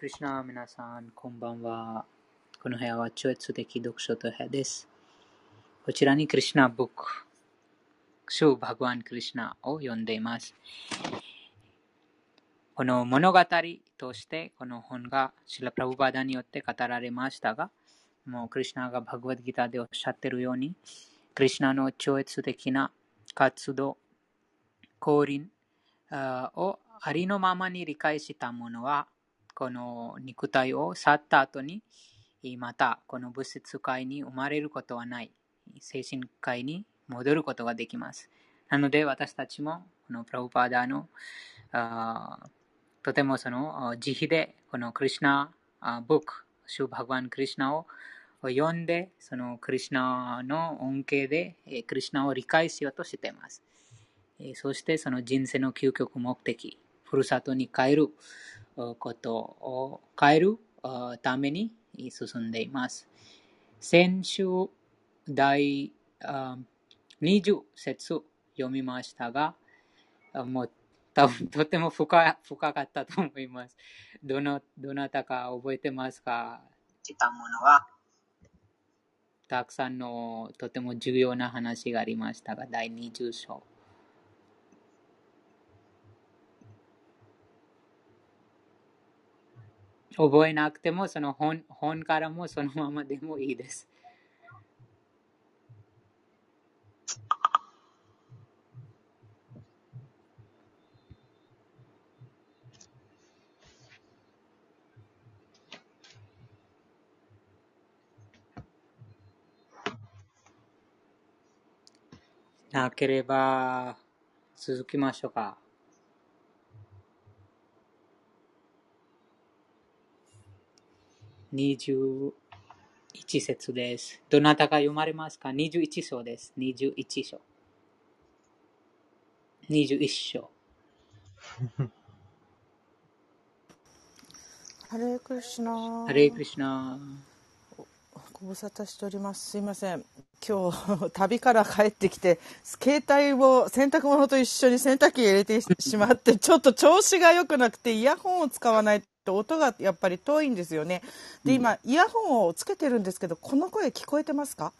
クリシナ皆さん、こんばんは。この部屋は超越的読書と部屋です。こちらにクリシナブック、シュー・バグワン・クリシナを読んでいます。この物語として、この本がシラ・プラブバダによって語られましたが、もうクリシナがバグワッギターでおっしゃっているように、クリシナの超越的な活動、降臨をありのままに理解した者は、この肉体を去った後に、またこの物質界に生まれることはない。精神界に戻ることができます。なので私たちも、このプラブパーダのーとてもそのあ自費でこのクリシナあブック、シューバグワンクリシナを読んで、そのクリシナの恩恵でクリシナを理解しようとしています。そしてその人生の究極目的、ふるさとに帰るあことを変えるあために進んでいます。先週第あ20節読みましたが、あもう多分とても深深かったと思います。どのどなたか覚えてますかしたものはたくさんのとても重要な話がありましたが、第20章。覚えなくても、その本本からもそのままでもいいです。なければ続きましょうか。21節です。どなたが読まれますか ?21 章です。21章。21章。ハレークリシナハレークリシナ。ご無沙汰しておりますすいません今日旅から帰ってきて携帯を洗濯物と一緒に洗濯機に入れてしまってちょっと調子が良くなくてイヤホンを使わないと音がやっぱり遠いんですよね。で今イヤホンをつけてるんですけどこの声聞こえてますか？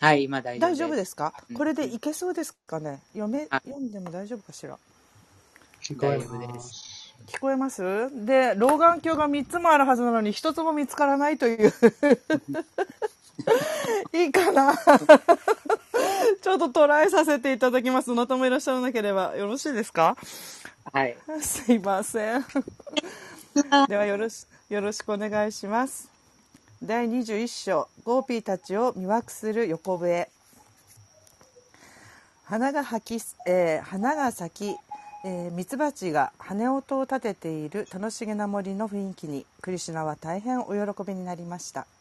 はい、今大丈夫です。大丈夫ですか？うん。これでいけそうですかね？読めあ読んでも大丈夫かしら？大丈夫です。聞こえます？で老眼鏡が3つもあるはずなのに1つも見つからないという。いいかな？ちょっとトライさせていただきます。どなたもいらっしゃらなければよろしいですか？はい。すいません。ではよろしよろしくお願いします。第21章ゴーピーたちを魅惑する横笛。花が咲き、えー花が咲き、えー、ミツバチが羽音を立てている楽しげな森の雰囲気にクリシュナは大変お喜びになりました、えー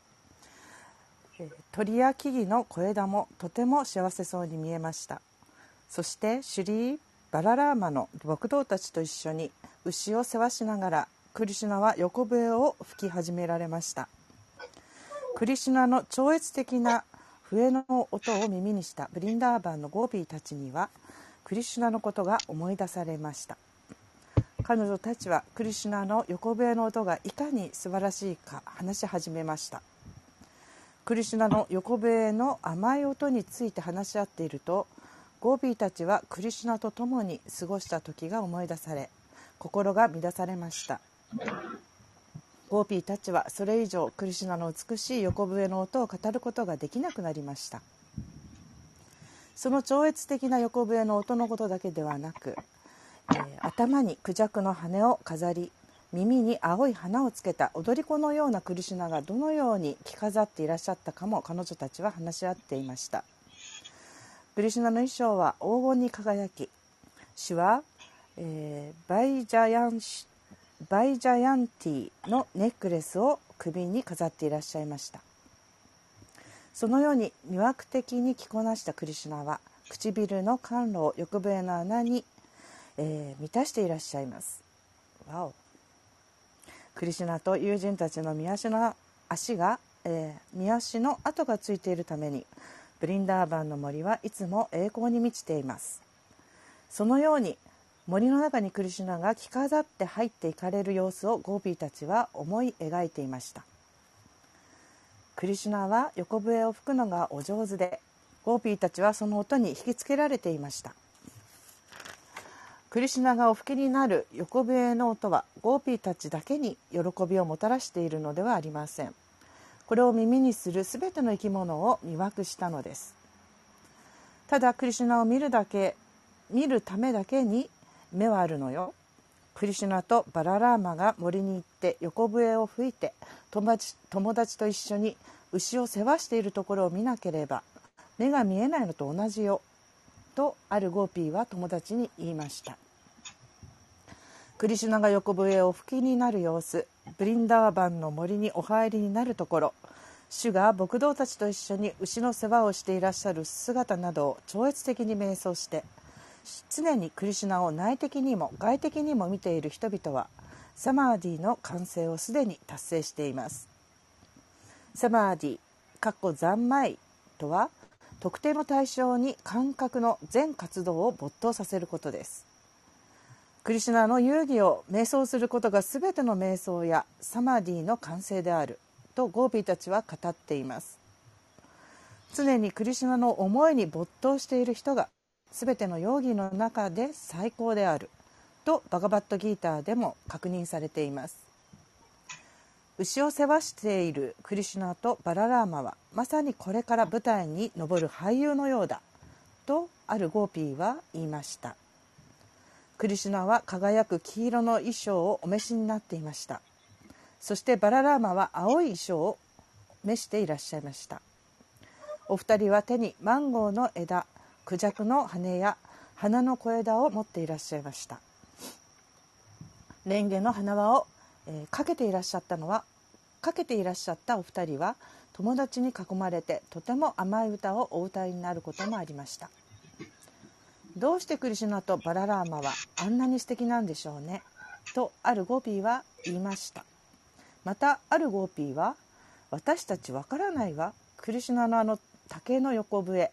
鳥や木々の小枝もとても幸せそうに見えました。そしてシュリー・バララーマの牧童たちと一緒に牛を世話しながらクリシュナは横笛を吹き始められました。クリシュナの超越的な笛の音を耳にしたブリンダーバンのゴーピーたちにはクリシュナのことが思い出されました。彼女たちはクリシュナの横笛の音がいかに素晴らしいか話し始めました。クリシュナの横笛の甘い音について話し合っているとゴーピーたちはクリシュナと共に過ごした時が思い出され心が乱されました。ゴーピーたちはそれ以上クリシュナの美しい横笛の音を語ることができなくなりました。その超越的な横笛の音のことだけではなく、えー頭にクジャクの羽を飾り耳に青い花をつけた踊り子のようなクリシュナがどのように着飾っていらっしゃったかも彼女たちは話し合っていました。クリシュナの衣装は黄金に輝き主は、えー、バイジャヤンバイジャヤンティのネックレスを首に飾っていらっしゃいました。そのように魅惑的に着こなしたクリシュナは唇の甘露を横笛の穴に、えー、満たしていらっしゃいます。わお。クリシュナと友人たちの御足の足が、えー、御足の跡がついているためにブリンダーバンの森はいつも栄光に満ちています。そのように森の中にクリシュナが着飾って入っていかれる様子をゴーピーたちは思い描いていました。クリシュナは横笛を吹くのがお上手でゴーピーたちはその音に引きつけられていました。クリシュナがお吹きになる横笛の音はゴーピーたちだけに喜びをもたらしているのではありません。これを耳にするすべての生き物を魅惑したのです。ただクリシュナを見るだけ見るためだけに目はあるのよ。クリシュナとバララーマが森に行って横笛を吹いて友達友達と一緒に牛を世話しているところを見なければ目が見えないのと同じよ。とあるゴーピーは友達に言いました。クリシュナが横笛をお吹きになる様子ブリンダーバンの森にお入りになるところ主が牧童たちと一緒に牛の世話をしていらっしゃる姿などを超越的に瞑想して常にクリシュナを内的にも外的にも見ている人々はサマーディの完成をすでに達成しています。サマーディかっこ三昧とは特定の対象に感覚の全活動を没頭させることです。クリシュナの遊戯を瞑想することが全ての瞑想やサマディの完成であるとゴーピーたちは語っています。常にクリシュナの思いに没頭している人が全てのヨーギーの中で最高であるとバガバットギーターでも確認されています。牛を世話しているクリシュナとバララーマはまさにこれから舞台に上る俳優のようだとあるゴーピーは言いました。クリシュナは輝く黄色の衣装をお召しになっていました。そしてバララーマは青い衣装を召していらっしゃいました。お二人は手にマンゴーの枝クジャクの羽や花の小枝を持っていらっしゃいました。レンゲの花輪をえー、かけていらっしゃったのはかけていらっしゃったお二人は友達に囲まれてとても甘い歌をお歌いになることもありました。どうしてクリシュナとバララーマはあんなに素敵なんでしょうねとあるゴーピーは言いました。またあるゴーピーは私たちわからないわクリシュナのあの竹の横笛。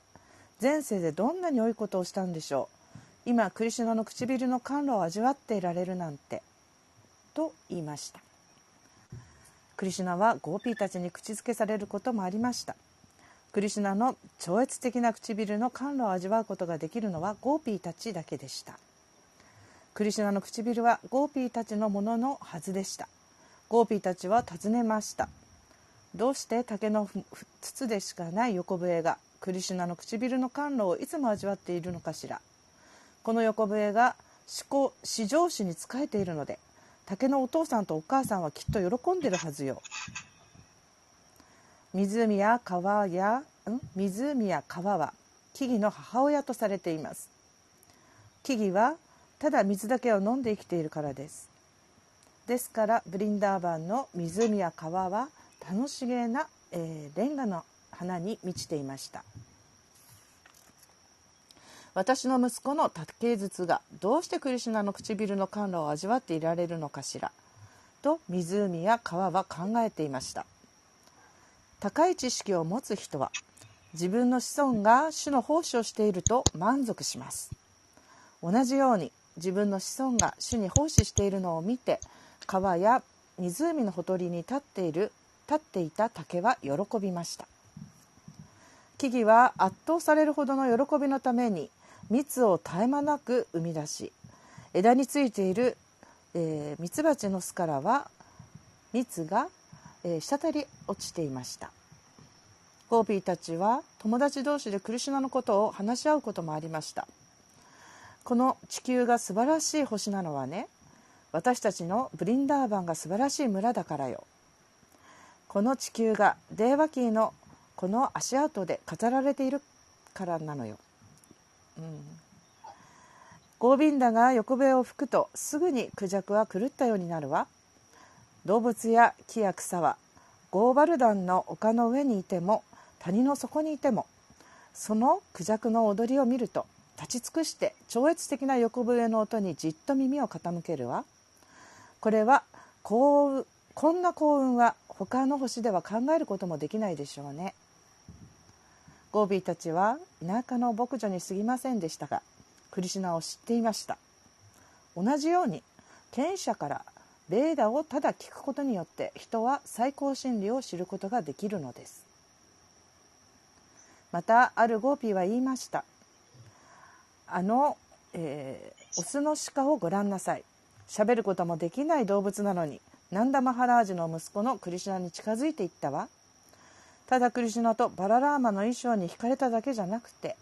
前世でどんなに良いことをしたんでしょう。今クリシュナの唇の甘露を味わっていられるなんて。と言いました。クリシュナはゴーピーたちに口づけされることもありました。クリシュナの超越的な唇の甘露を味わうことができるのはゴーピーたちだけでした。クリシュナの唇はゴーピーたちのもののはずでした。ゴーピーたちは尋ねました。どうして竹の筒でしかない横笛がクリシュナの唇の甘露をいつも味わっているのかしら。この横笛が思考至上主に仕えているので竹のお父さんとお母さんはきっと喜んでるはずよ。湖や川やん？湖や川は木々の母親とされています。木々はただ水だけを飲んで生きているからです。ですからブリンダーバンの湖や川は楽しげな、えー、レンガの花に満ちていました。私の息子の竹筒がどうしてクリシュナの唇の甘露を味わっていられるのかしら？と湖や川は考えていました。高い知識を持つ人は自分の子孫が主の奉仕をしていると満足します。同じように自分の子孫が主に奉仕しているのを見て川や湖のほとりに立っている立っていた竹は喜びました。木々は圧倒されるほどの喜びのために蜜を絶え間なく生み出し枝についているえー、ミツバチの巣からは蜜が、えー、滴り落ちていました。ゴーピーたちは友達同士でクリシュナのことを話し合うこともありました。この地球が素晴らしい星なのはね私たちのブリンダーバンが素晴らしい村だからよ。この地球がデーバキーのこの足跡で語られているからなのよ、うん、ゴービンダが横笛を吹くとすぐにクジャクは狂ったようになるわ。動物や木や草はゴーバルダンの丘の上にいても谷の底にいてもそのクジャクの踊りを見ると立ち尽くして超越的な横笛の音にじっと耳を傾けるわ。これは幸運こんな幸運は他の星では考えることもできないでしょうね。ゴービーたちは田舎の牧女に過ぎませんでしたがクリシュナを知っていました。同じように権威者からベーダをただ聞くことによって人は最高真理を知ることができるのです。またあるゴーピーは言いました。あの、えー、オスの鹿をご覧なさい。喋ることもできない動物なのにナンダマハラージの息子のクリシュナに近づいていったわ。ただクリシュナとバララーマの衣装に惹かれただけじゃなくて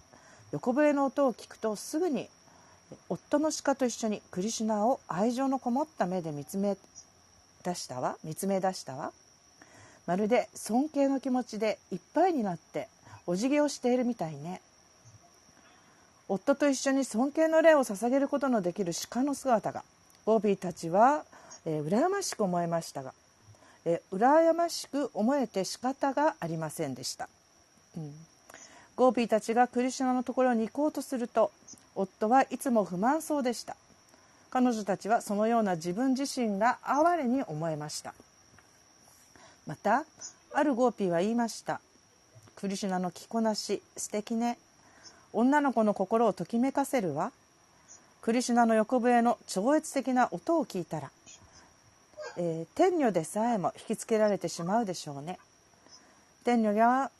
横笛の音を聞くとすぐに夫の鹿と一緒にクリシュナを愛情のこもった目で見つめ出したわ見つめ出したわ。まるで尊敬の気持ちでいっぱいになってお辞儀をしているみたいね。夫と一緒に尊敬の礼を捧げることのできる鹿の姿がボビーたちは、えー、羨ましく思いましたが、え、羨ましく思えて仕方がありませんでした、うん、ゴーピーたちがクリシュナのところに行こうとすると夫はいつも不満そうでした。彼女たちはそのような自分自身が哀れに思えました。またあるゴーピーは言いました。クリシュナの着こなし素敵ね。女の子の心をときめかせるわ。クリシュナの横笛の超越的な音を聞いたら、えー、天女でさえも引きつけられてしまうでしょうね。天女が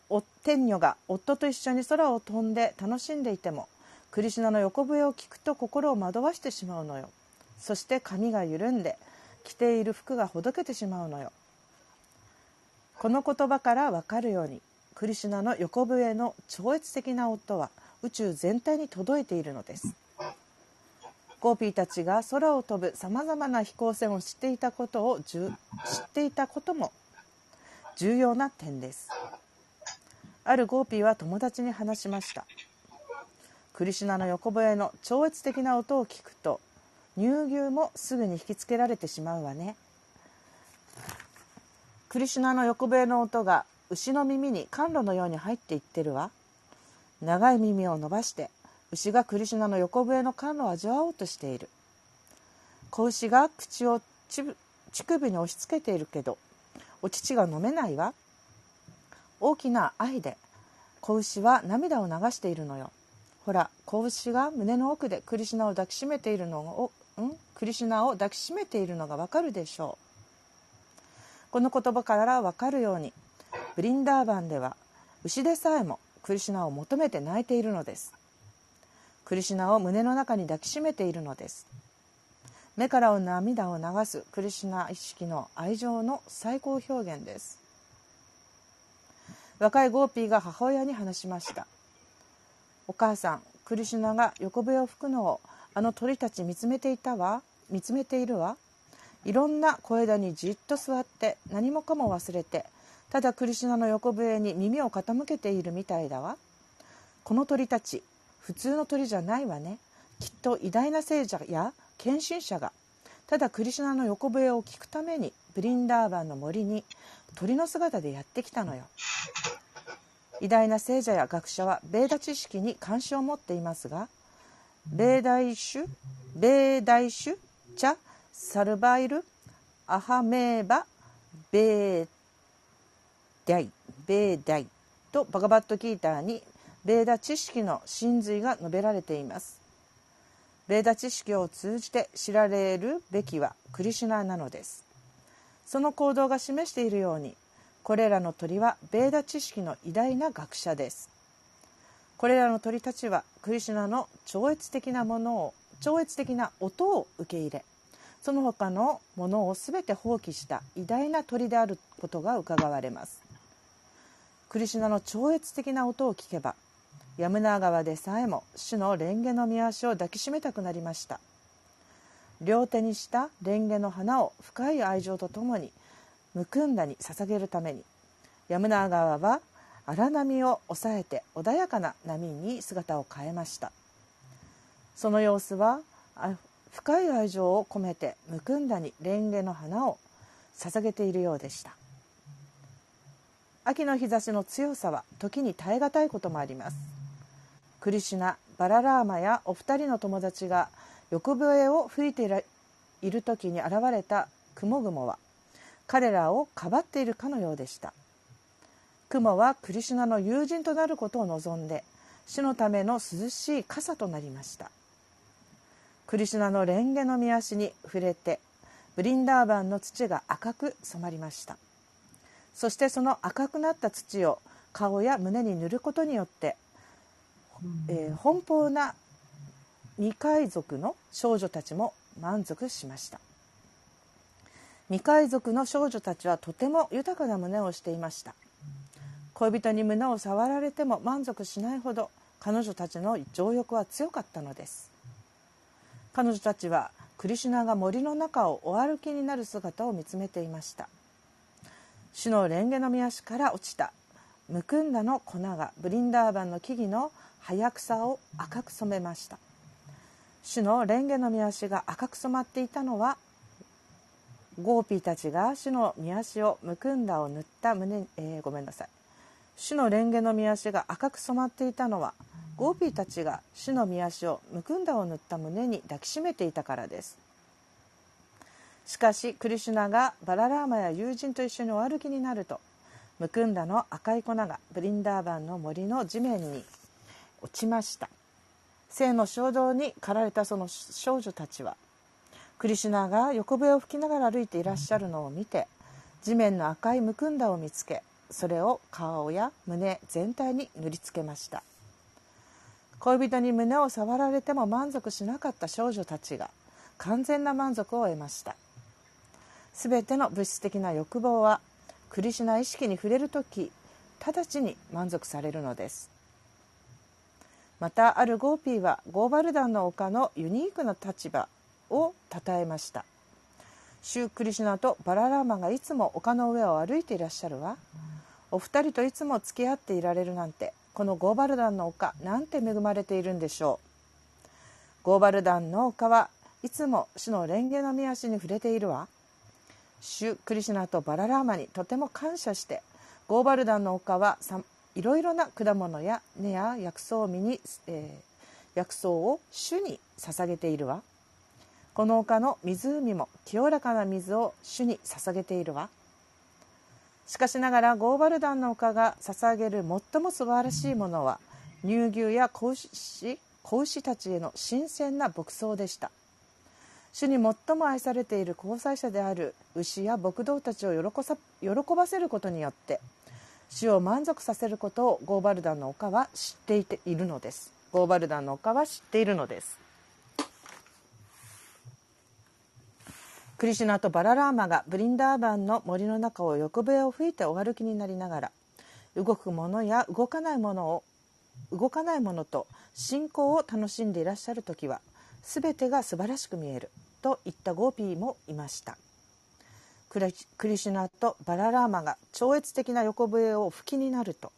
天女が夫と一緒に空を飛んで楽しんでいてもクリシュナの横笛を聞くと心を惑わしてしまうのよ。そして髪が緩んで着ている服がほどけてしまうのよ。この言葉からわかるようにクリシュナの横笛の超越的な音は宇宙全体に届いているのです。ゴーピーたちが空を飛ぶさまざまな飛行船を知っていたことを知っていたことも重要な点です。あるゴーピーは友達に話しました。クリシュナの横笛の超越的な音を聞くと乳牛もすぐに引きつけられてしまうわね。クリシュナの横笛の音が牛の耳に甘露のように入っていってるわ。長い耳を伸ばして牛がクリシュナの横笛の甘露を味わおうとしている。子牛が口を乳首に押し付けているけどお乳が飲めないわ。大きな愛で子牛は涙を流しているのよ。ほら子牛が胸の奥でクリシュナを抱きしめているのをん？クリシュナを抱きしめているのがわかるでしょう。この言葉からわかるようにブリンダーバンでは牛でさえもクリシュナを求めて泣いているのです。クリシュナを胸の中に抱きしめているのです。目から涙を流すクリシュナ意識の愛情の最高表現です。若いゴーピーが母親に話しました。お母さんクリシュナが横笛を吹くのをあの鳥たち見つめていたわ見つめているわ。いろんな小枝にじっと座って何もかも忘れてただクリシュナの横笛に耳を傾けているみたいだわ。この鳥たち普通の鳥じゃないわね。きっと偉大な聖者や献身者が。ただクリシュナの横笛を聞くためにブリンダーバンの森に鳥の姿でやってきたのよ。偉大な聖者や学者はベーダ知識に関心を持っていますがベーダイシュベーダイシュチャサルバイルアハメーバベーダイベーダイとバガバットギーターにベーダ知識の真髄が述べられています。ベーダ知識を通じて知られるべきはクリシュナなのです。その行動が示しているようにこれらの鳥はベーダ知識の偉大な学者です。これらの鳥たちはクリシュナの超越的なものを超越的な音を受け入れその他のものを全て放棄した偉大な鳥であることがうかがわれます。クリシュナの超越的な音を聞けばヤムナ川でさえも主の蓮華の御足を抱きしめたくなりました。両手にしたレンゲの花を深い愛情とともにムクンダに捧げるためにヤムナー川は荒波を抑えて穏やかな波に姿を変えました。その様子は深い愛情を込めてムクンダにレンゲの花を捧げているようでした。秋の日差しの強さは時に耐え難いこともあります。クリシュナバララーマやお二人の友達が欲笛を吹いている時に現れた雲雲は彼らをかばっているかのようでした。雲はクリシュナの友人となることを望んで死のための涼しい傘となりました。クリシュナの蓮華の見足に触れてブリンダーバンの土が赤く染まりました。そしてその赤くなった土を顔や胸に塗ることによって、えー、奔放な未海賊の少女たちも満足しました。未海賊の少女たちはとても豊かな胸をしていました。恋人に胸を触られても満足しないほど彼女たちの情欲は強かったのです。彼女たちはクリシュナが森の中をお歩きになる姿を見つめていました。主の蓮華の御足から落ちたむくんだの粉がブリンダーバンの木々の葉草を赤く染めました。主の蓮華の御足が赤く染まっていたのはゴーピーたちが主の御足をむくんだを塗った胸、えー、ごめんなさい。主の蓮華の御足が赤く染まっていたのはゴーピーたちが主の御足をむくんだを塗った胸に抱きしめていたからです。しかしクリシュナがバララーマや友人と一緒にお歩きになるとむくんだの赤い粉がブリンダーバンの森の地面に落ちました。性の衝動に駆られたその少女たちはクリシュナが横笛を吹きながら歩いていらっしゃるのを見て地面の赤いむくんだを見つけそれを顔や胸全体に塗りつけました。恋人に胸を触られても満足しなかった少女たちが完全な満足を得ました。全ての物質的な欲望はクリシュナ意識に触れる時直ちに満足されるのです。またあるゴーピーはゴーバルダンの丘のユニークな立場を称えました。シュークリシュナとバララーマがいつも丘の上を歩いていらっしゃるわ、お二人といつも付き合っていられるなんてこのゴーバルダンの丘なんて恵まれているんでしょう。ゴーバルダンの丘はいつも主の蓮華の御足に触れているわ。主クリシュナとバララーマにとても感謝してゴーバルダンの丘はいろいろな果物や根や薬草を身に、えー、薬草を主に捧げているわ。この丘の湖も清らかな水を主に捧げているわ。しかしながらゴーバルダンの丘が捧げる最も素晴らしいものは乳牛や子牛子牛たちへの新鮮な牧草でした。主に最も愛されている交際者である牛や牧童たちを喜ばせることによって主を満足させることをゴーバルダンの丘は知っていているのです。ゴーバルダンの丘は知っているのです。クリシュナとバララーマがブリンダーバンの森の中を横笛を吹いてお歩きになりながら動くものや動かないものを動かないものと親交を楽しんでいらっしゃる時は全てが素晴らしく見えるといったゴーピーもいました。クリシュナとバララーマが超越的な横笛を吹きになると。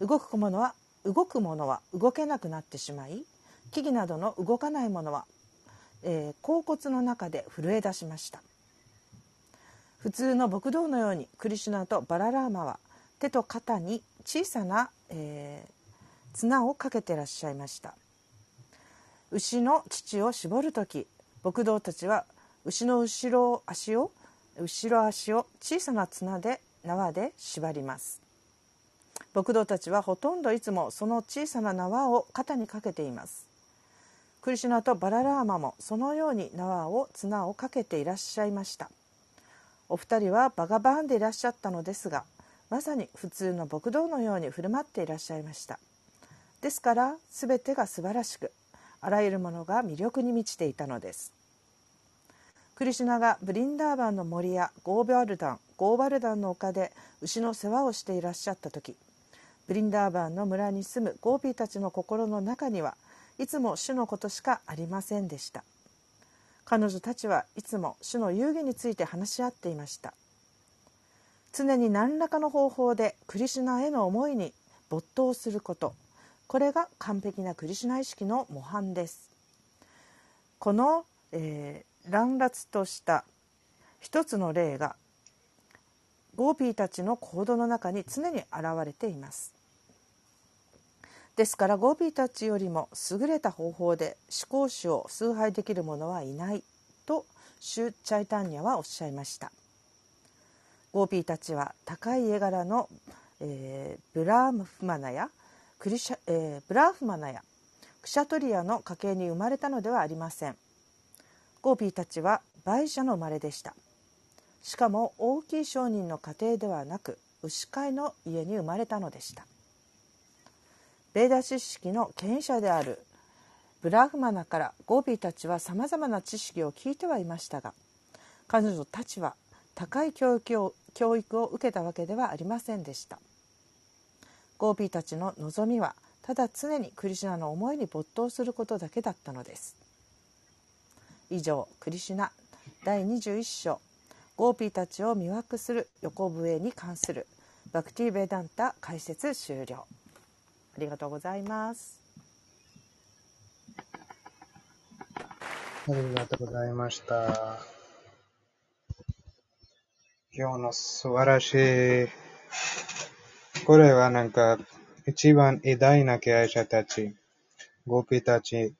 動くものは動くものは動けなくなってしまい木々などの動かないものはえー、恍惚の中で震え出しました。普通の牧道のようにクリシュナとバララーマは手と肩に小さな、えー、綱をかけてらっしゃいました。牛の乳を絞る時牧道たちは牛の後ろ足を後ろ足を小さな綱で縄で縛ります。牧道たちはほとんどいつもその小さな縄を肩にかけています。クリシュナとバララーマもそのように縄を綱をかけていらっしゃいました。お二人はバガバーンでいらっしゃったのですがまさに普通の牧童のように振る舞っていらっしゃいました。ですから全てが素晴らしくあらゆるものが魅力に満ちていたのです。クリシュナがブリンダーバンの森やゴーバルダンゴーバルダンの丘で牛の世話をしていらっしゃった時ブリンダーバンの村に住むゴーピーたちの心の中にはいつも主のことしかありませんでした。彼女たちはいつも主の遊戯について話し合っていました。常に何らかの方法でクリシュナへの思いに没頭することこれが完璧なクリシュナ意識の模範です。この、えー、乱辣とした一つの例がゴーピーたちの行動の中に常に現れています。ですからゴーピーたちよりも優れた方法で至高主を崇拝できる者はいないと主チャイタンニャはおっしゃいました。ゴーピーたちは高い家柄の、えー、ブラームフマナやクリシャ、えー、ブラーフマナやクシャトリアの家系に生まれたのではありません。ゴーピーたちはヴァイシャの生まれでした。しかも大きい商人の家庭ではなく牛飼いの家に生まれたのでした。ベーダ知識の権威者であるブラフマナからゴービーたちはさまざまな知識を聞いてはいましたが彼女たちは高い教育を教育を受けたわけではありませんでした。ゴービーたちの望みはただ常にクリシュナの思いに没頭することだけだったのです。以上クリシュナ第21章ゴーピーたちを魅惑する横笛に関するバクティー・ベダンタ解説終了ありがとうございます。ありがとうございました。今日の素晴らしい、これはなんか一番偉大な帰依者たち、ゴーピーたち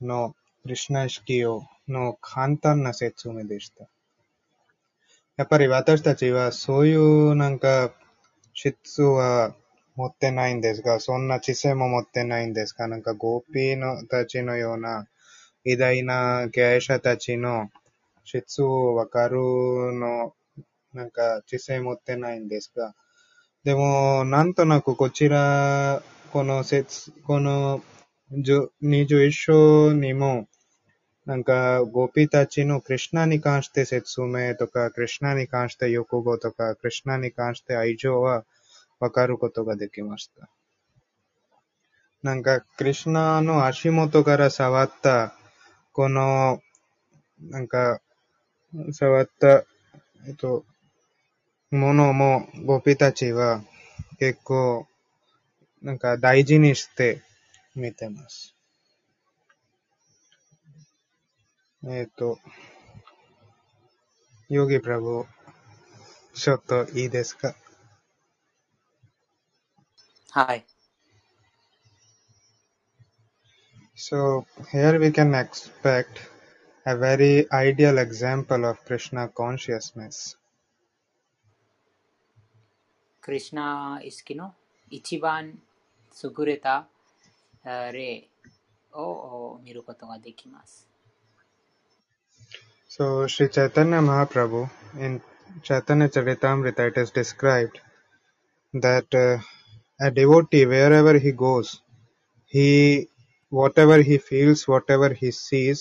のクリシュナ意識をの簡単な説明でした。やっぱり私たちはそういうなんか質は持ってないんですが、そんな知性も持ってないんですが、なんかゴーピーのたちのような偉大な帰依者たちの質をわかるの、なんか知性持ってないんですが、でも、なんとなくこちら、この節、この21章にも、なんか、ゴピたちのクリシュナに関して説明とか、クリシュナに関して欲望とか、クリシュナに関して愛情は、わかることができました。なんか、クリュナの足元から触った、この、なんか、触った、えっと、ものも、ゴピたちは結構、なんか大事にして見てます。えっ、と、ヨギプラブ、ちょっといいですかはい。So here we can expect a very ideal example of Krishna consciousness. クリシナ意識の一番優れた例を見ることができます。So Sri Chaitanya Mahaprabhu in Chaitanya Charitamrita it is described that uh, a devotee wherever he goes he whatever he feels whatever he sees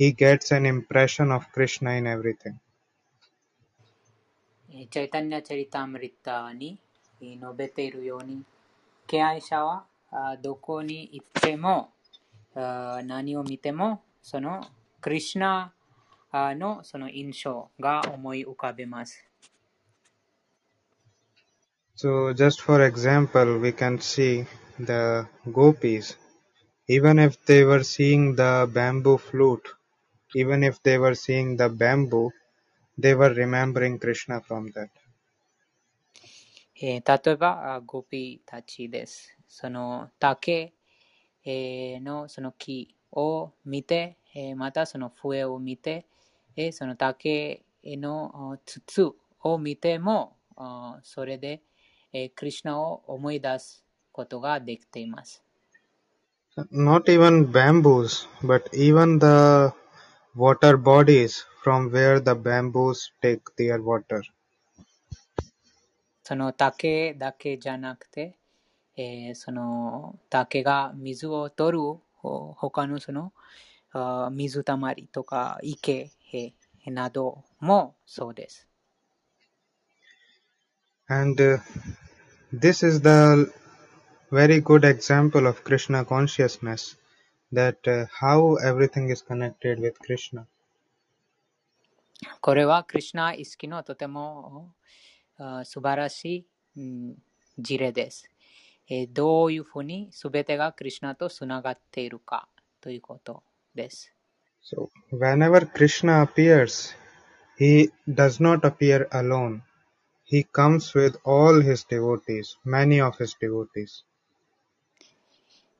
he gets an impression of Krishna in everything ಚೈತನ್ಯ ಚರಿತಾಮೃತಾನಿ ಈ ನೊಬೆತೇರು ಯೋನಿ ಕ್ಯಾಯಶವ ದೊಕೋನಿ ಇತ್ತೆಮೋ ನಾನಿಯೋ ಮಿತೆಮೋ ಸೊನೋ Krishna のその印象が思い浮かべます。So just for example, we can see the gopis, even if they were seeing the bamboo flute, even if they were seeing the bamboo, they were remembering Krishna from that. えー、例えば、ゴピたちです。その竹、えー、のその木を見て、えー、またその笛を見て、えー、その竹の筒を見ても、それで、えクリシナを思い出すことができています。Not even bamboos, but even the water bodies from where the bamboos take their water. その竹だけじゃなくて、えー、その竹が水を取る他のその水たまりとか池などもそうです。And uh, this is the very good example of Krishna consciousness that uh, how everything is connected with Krishna. これはクリシナ意識のとてもあ素晴らしいうん事例です。えーどういうふうに全てがクリシナとつながっているかということです。So, whenever Krishna appears, he does not appear alone. He comes with all his devotees, many of his devotees.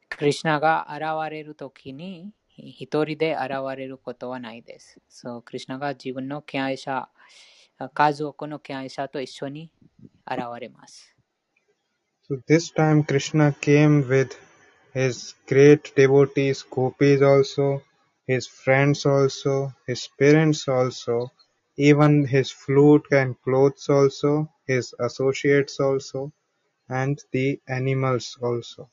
クリシナが現れるときに一人で現れることはないです。そう、クリシナが自分の敬愛者、あ数多くの敬愛者と一緒に現れます。 So this time Krishna came with his great devotees, gopis also, his friends also, his parents also, even his flute and clothes also, his associates also, and the animals also.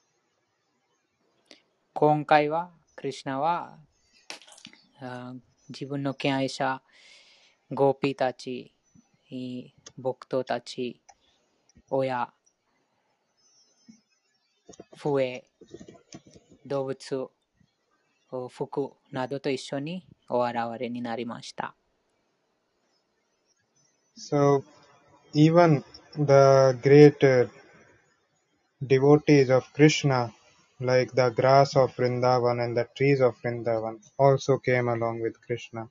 今回はクリシナはあ自分の敬愛者、ゴーピーたち、い牧徒たち、親、笛、動物、お 服などと一緒にお現れになりました。So even the great uh, devotees of Krishna, like the grass of Vrindavan and the trees of Vrindavan, also came along with Krishna.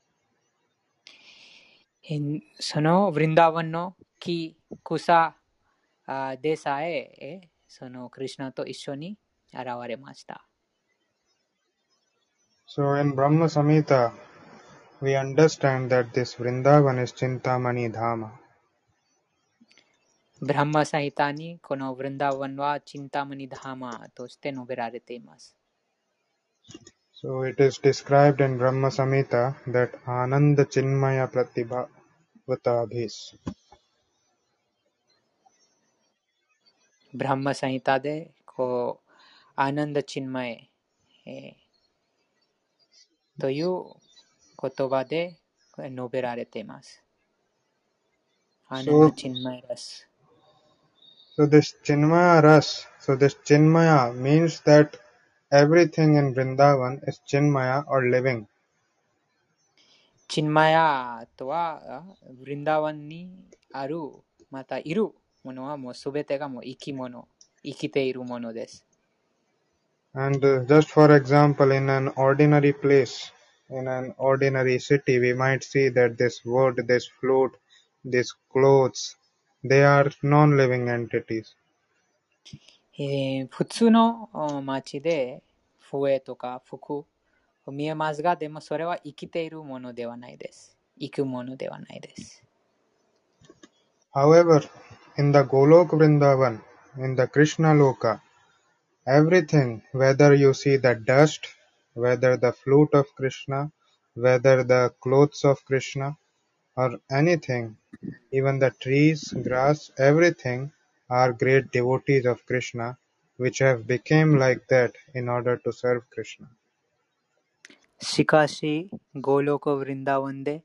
えーそのヴリンダーワンの木、草あでさええーそのクリシナと一緒に現れました。So in Brahma Samhita, we understand that this Vrindavan is Chintamani Dhama. ブランマサヒタにこのヴリンダーワンはチンタマニダハマとして述べられています。So it is described in Brahma Samhita that Ananda Chinmaya Pratibha Vatabhis. ブランマサという言葉で述べられています。アナンダチンマエラス。So this Chinmaya Ras, so this Chinmaya means that everything in Vrindavan is Chinmaya or living. チンマヤとは、あブリンダーワンにある、またいるものはもうすべてがもう生き物、生きているものです。And uh, just for example, in an ordinary place, in an ordinary city, we might see that this wood, this flute, these clothes, they are non-living entities. えー普通のお街で笛とか服見えますが、でもそれは生きているものではないです。生くものではないです。 However, in the Golok Vrindavan, in the Krishna Loka, Everything, whether you see the dust, whether the flute of Krishna, whether the clothes of Krishna, or anything, even the trees, grass, everything are great devotees of Krishna which have become like that in order to serve Krishna. Shikashi, Goloko Vrindavande,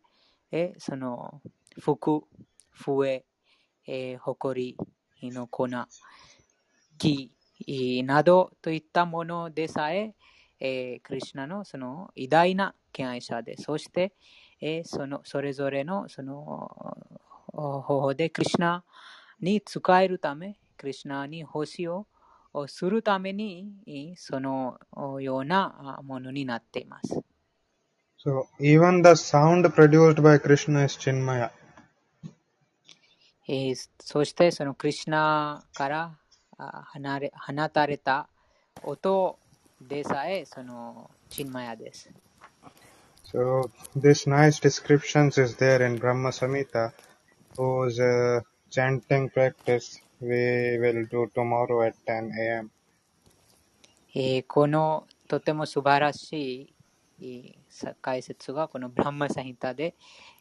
e sono Fuku, Fue, e Hokori, Inokona, Ki, などといったものでさええークリシュナのその偉大な敬愛者で、そして、えーそのそれぞれのそのお方法でクリシュナに使えるため、クリシュナに奉仕ををするために、えーそのおようなあものになっています。So even the sound produced by Krishna is Chinmaya. えーそしてそのクリシュナからあ離れ放たれた音でさえそのチンマヤです。So this nice descriptions is there in Brahma Samhita, whose uh, chanting practice we will do tomorrow at 10 a.m. えーこのとても素晴らしい解説がこのブランマサヒタで、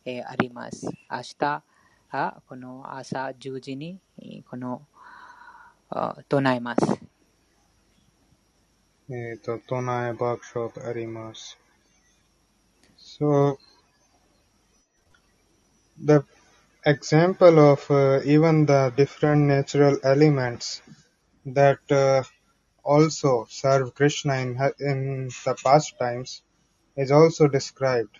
えーあります。明日あこの朝10時にえーこのあ 唱えます。えーと、都内ワークショップあります。So, the example of uh, even the different natural elements that uh, also serve Krishna in, in the past times is also described.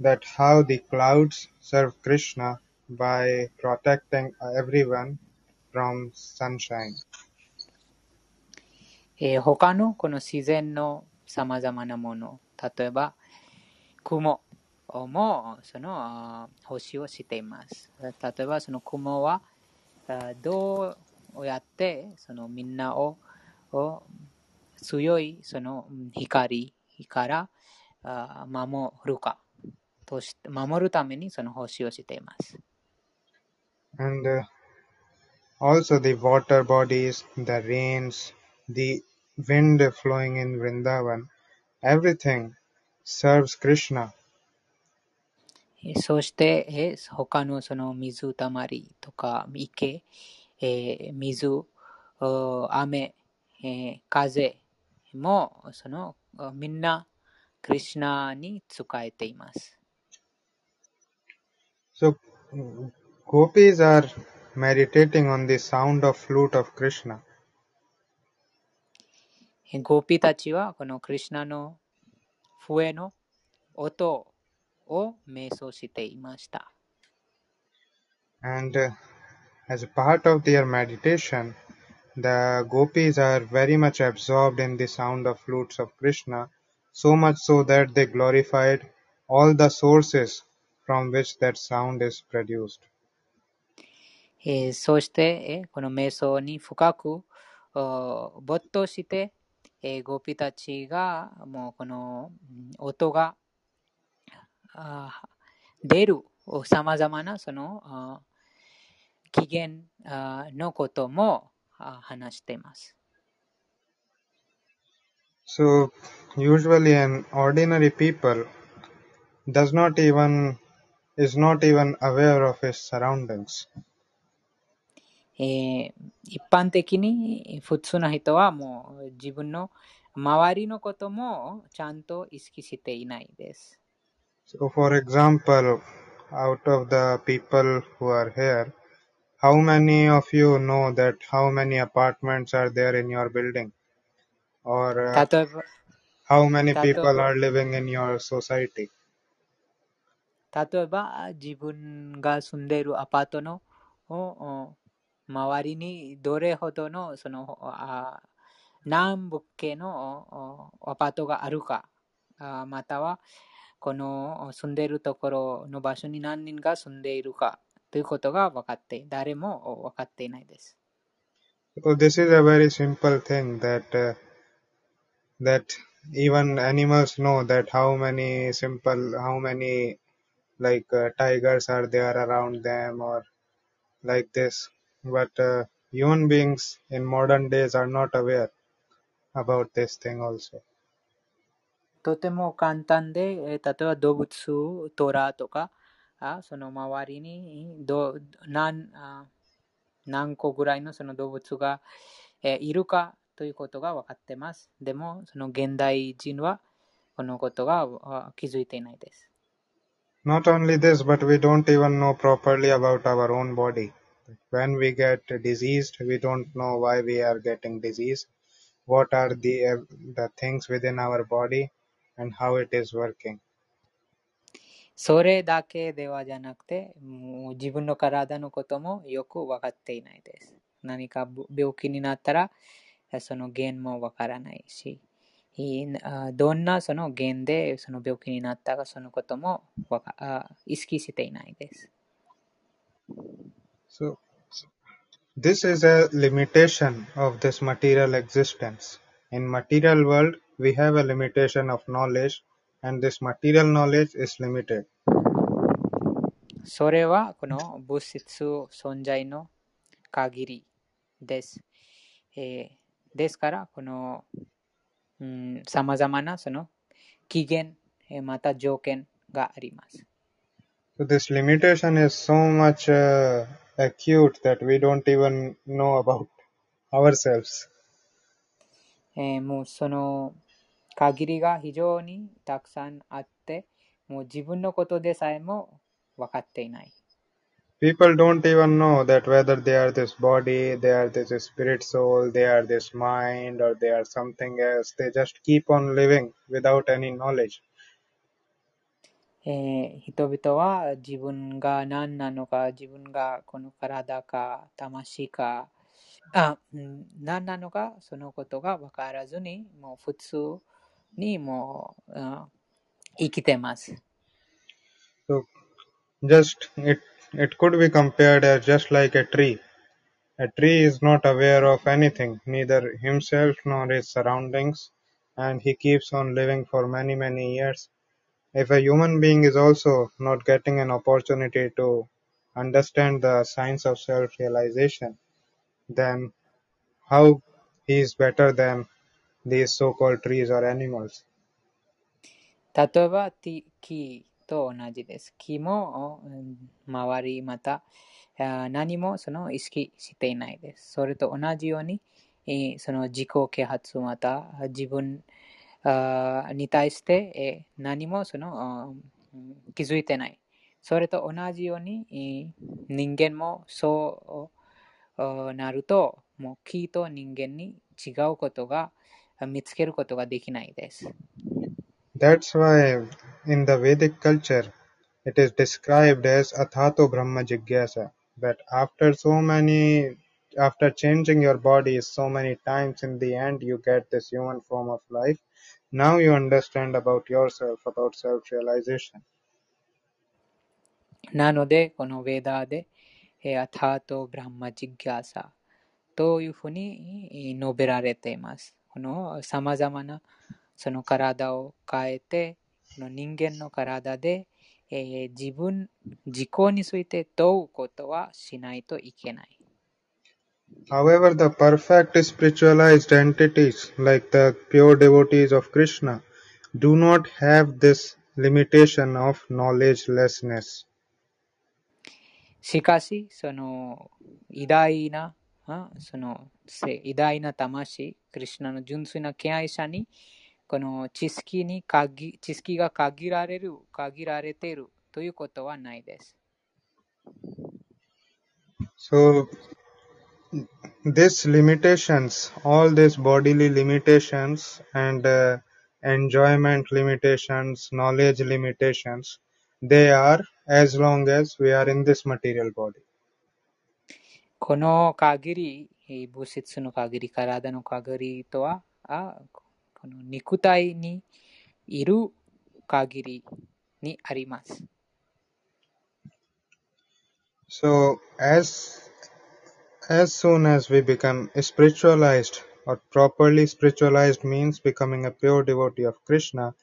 that how the clouds serve Krishna by protecting everyone from sunshine. えー他のこの自然の様々なもの、例えば雲もその星をしています。例えばその雲はどうやってそのみんなをを強いそのうん光から守るかとして守るためにその星をしています。And uh, also the water bodies, the rains, the wind flowing in Vrindavan, everything serves Krishna. えーそして、えー他のその水たまりとか池、えー水、お雨、えー風もそのあみんなクリシュナに使えています。 So mm, gopis are meditating on the sound of flute of Krishna. the gopis also Krishna no, fue no, oto o meditó. ゴピたちはこのクリュナの笛の音を瞑想していました。And、uh, as a part of their meditation, the gopis are very much absorbed in the sound of flutes of Krishna, so much so that they glorified all the sources from which that sound is produced. えーそして、えーこの瞑想に深くお没頭して、えーゴピたちがもうこの音があー出るさまざまなそのあー起源あーのこともあー話しています。So usually an ordinary people does not even is not even aware of his surroundings. えー一般的に普通の人はもう自分の周りのこともちゃんと意識していないです。 So for example, out of the people who are here, how many of you know that how many apartments are there in your building? Or uh, 例えば how many 例え people ば are living in your society? 例えば自分が住んでいるアパートのおお 周りにどれほどのそのあ何物件のおおアパートがあるかあまたはこの住んでいるところの場所に何人が住んでいるかということが分かって誰も分かっていないです。So this is a very simple thing that uh, that even animals know that how many simple how many like uh, tigers are there around them or like this but uh, human beings in modern days are not aware about this thing also とても簡単で、えー例えば動物、トラとか、あその周りにど何あ何個ぐらいのその動物が、えーいるかということが分かってます。でも、その現代人はこのことがあ気づいていないです。not only this but we don't even know properly about our own body when we get diseased we don't know why we are getting diseased what are the uh, the things within our body and how it is working それだけではじゃなくて、もう自分の体のこともよく分かっていないです。何か病気になったら、えその原因も分からないし、いあどんなその原因でその病気になったか、そのこともわかあ意識していないです。so this is a limitation of this material existence in material world we have a limitation of knowledge and this material knowledge is limited それはこの物質存在の限りです。えーですから、このさまざまなその期限、えーまた条件があります。 So this limitation is so much uh, acute that we don't even know about ourselves. えーもうその限りが非常にたくさんあって、もう自分のことでさえも分かっていない。 People don't even know that whether they are this body, they are this spirit soul, they are this mind, or they are something else. They just keep on living without any knowledge. えー人々は自分が何なのか、自分がこの体か、魂か、あ、うん何なのか、そのことが分からずに、もう普通にもう、うん生きてます。 So just it it could be compared as just like a tree. A tree is not aware of anything, neither himself nor his surroundings, and he keeps on living for many many years. If a human being is also not getting an opportunity to understand the science of self-realization, then how he is better than these so-called trees or animals? 例えば、木木と同じです。木も、うん周り、また、あ何もその意識していないです。それと同じように、えーその自己啓発、また自分あ に対して、え何もその気づいてない。それと同じように、人間もそうなると、もう木と人間に違うことが見つけることができないです。That's why in the Vedic culture it is described as Athato Brahma Jigyasa. That after so many, after changing your body so many times, in the end you get this human form of life. Now you understand about yourself, about self-realization. なので、このヴェーダーで、えーアタート・ブランマ・ジギャーサというふうに述べられています。この様々なその体を変えて、この人間の体で、えー自分、自己について問うことはしないといけない。However, the perfect spiritualized entities, like the pure devotees of Krishna, do not have this limitation of knowledgelessness. しかし、その偉大な、あそのせ偉大な魂、クリシュナの純粋な敬愛者に、この知識に限知識が限られる、限られているということはないです。 So, these limitations, all these bodily limitations and uh, enjoyment limitations, knowledge limitations, they are as long as we are in this material body. この限り、えー物質の限り、体の限りとは、あこの肉体にいる限りにあります。 So, as as soon as we become spiritualized or properly spiritualized means becoming a pure devotee of Krishna,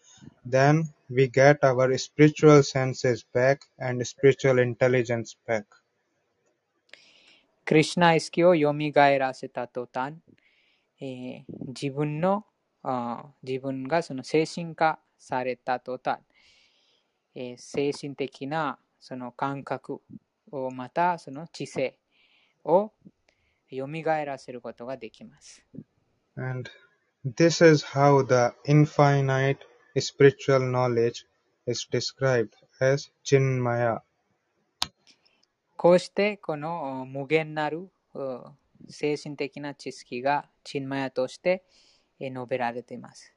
then we get our spiritual senses back and spiritual intelligence back. Krishna iskiyo yomi back. クリュナ意識を蘇らせた途端、えー、自分のあ自分がその精神化された途端、えー、精神的なその感覚をまたその知性を蘇らせることができます。And this is how the infinite spiritual knowledge is described as Chinmaya. こうしてこのお無限なるお精神的な知識がチンマヤとしてえー述べられています。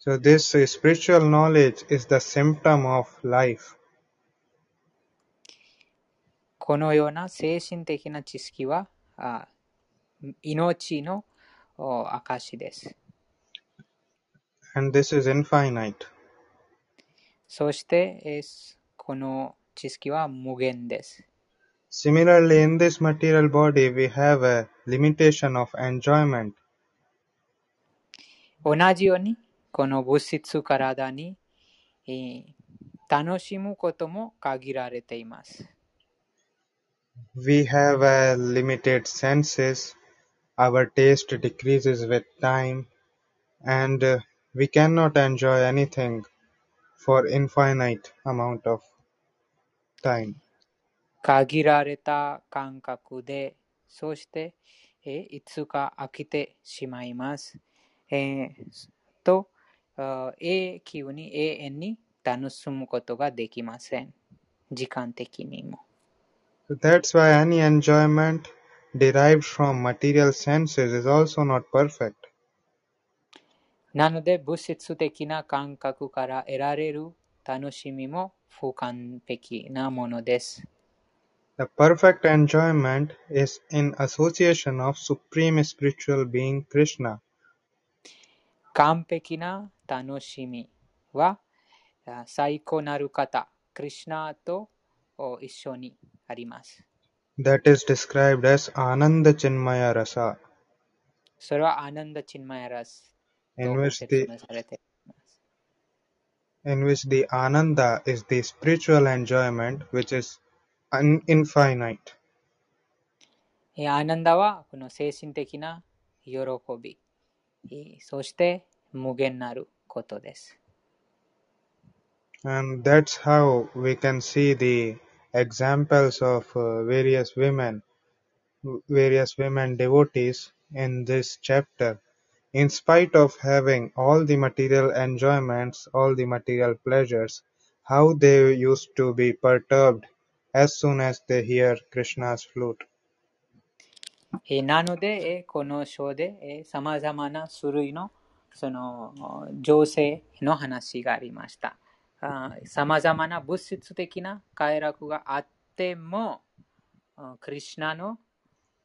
So this uh, spiritual knowledge is the symptom of life. このような精神的な知識はあ命のお証です。And this is infinite. そして、えーこの知識は無限です。Similarly, in this material body, we have a limitation of enjoyment. 同じように、この物質体に、えー楽しむことも限られています。We have a limited senses. Our taste decreases with time, and uh, we cannot enjoy anything for infinite amount of time. 限られた感覚で、そして、えーいつか飽きてしまいます。えーと、あ永久に永遠に楽しむことができません。時間的にも。 So that's why any enjoyment derived from material senses is also not perfect. なので、物質的な感覚から得られる 楽しみも不完璧なものです。 The perfect enjoyment is in association of Supreme Spiritual Being Krishna. 完璧な楽しみはあ最高なる方、クリシナとお一緒にあります。 That is described as Ananda Chinmaya Rasa, それはアナンダ・チンマヤラスと in which 説 the 明されています。 in which the Ananda is the spiritual enjoyment which is un- infinite. えーアナンダはこの精神的な喜び、えーそして無限なることです。 And that's how we can see the examples of uh, various women, various women devotees in this chapter. In spite of having all the material enjoyments, all the material pleasures, how they used to be perturbed as soon as they hear Krishna's flute. えーなので、えーこの章でさまざまな種類のその情勢の話がありました。 さまざまな物質的な快楽があっても、あクリシナの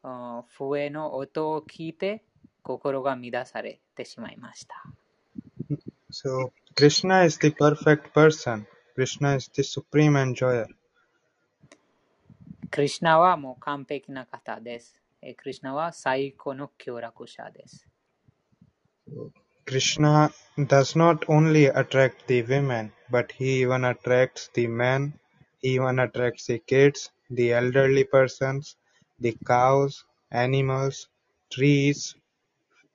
あ笛の音を聞いて心が乱されてしまいました。So, Krishna is the perfect person. Krishna is the supreme enjoyer. クリシナはもう完璧な方です。えークリシナは最高の協力者です。Krishna does not only attract the women, but he even attracts the men, he even attracts the kids, the elderly persons, the cows, animals, trees,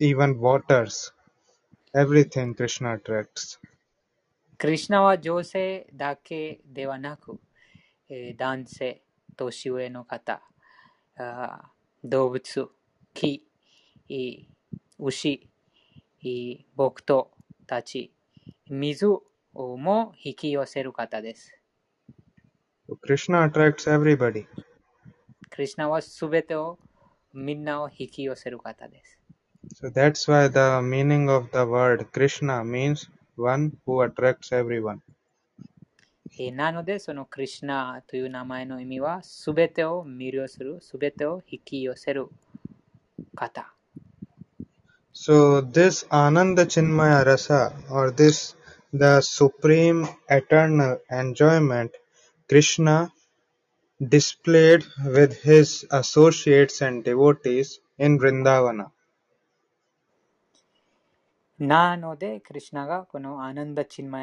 even waters. Everything Krishna attracts. クリシナは女性だけではなく、えー男性、年上の方、あー動物、木、えー牛、えー木刀たち、水も引き寄せる方です。Krishna attracts everybody. クリシナはすべてを、みんなを引き寄せる方です。So that's why the meaning of the word Krishna means one who attracts everyone. えーなので、そのクリシナという名前の意味は、すべてを魅了する、すべてを引き寄せる方。So this Ananda Chinmaya Rasa or this the supreme eternal enjoyment Krishna displayed with his associates and devotees in Vrindavana. なので、クリシナがこのアナンダ・チンマ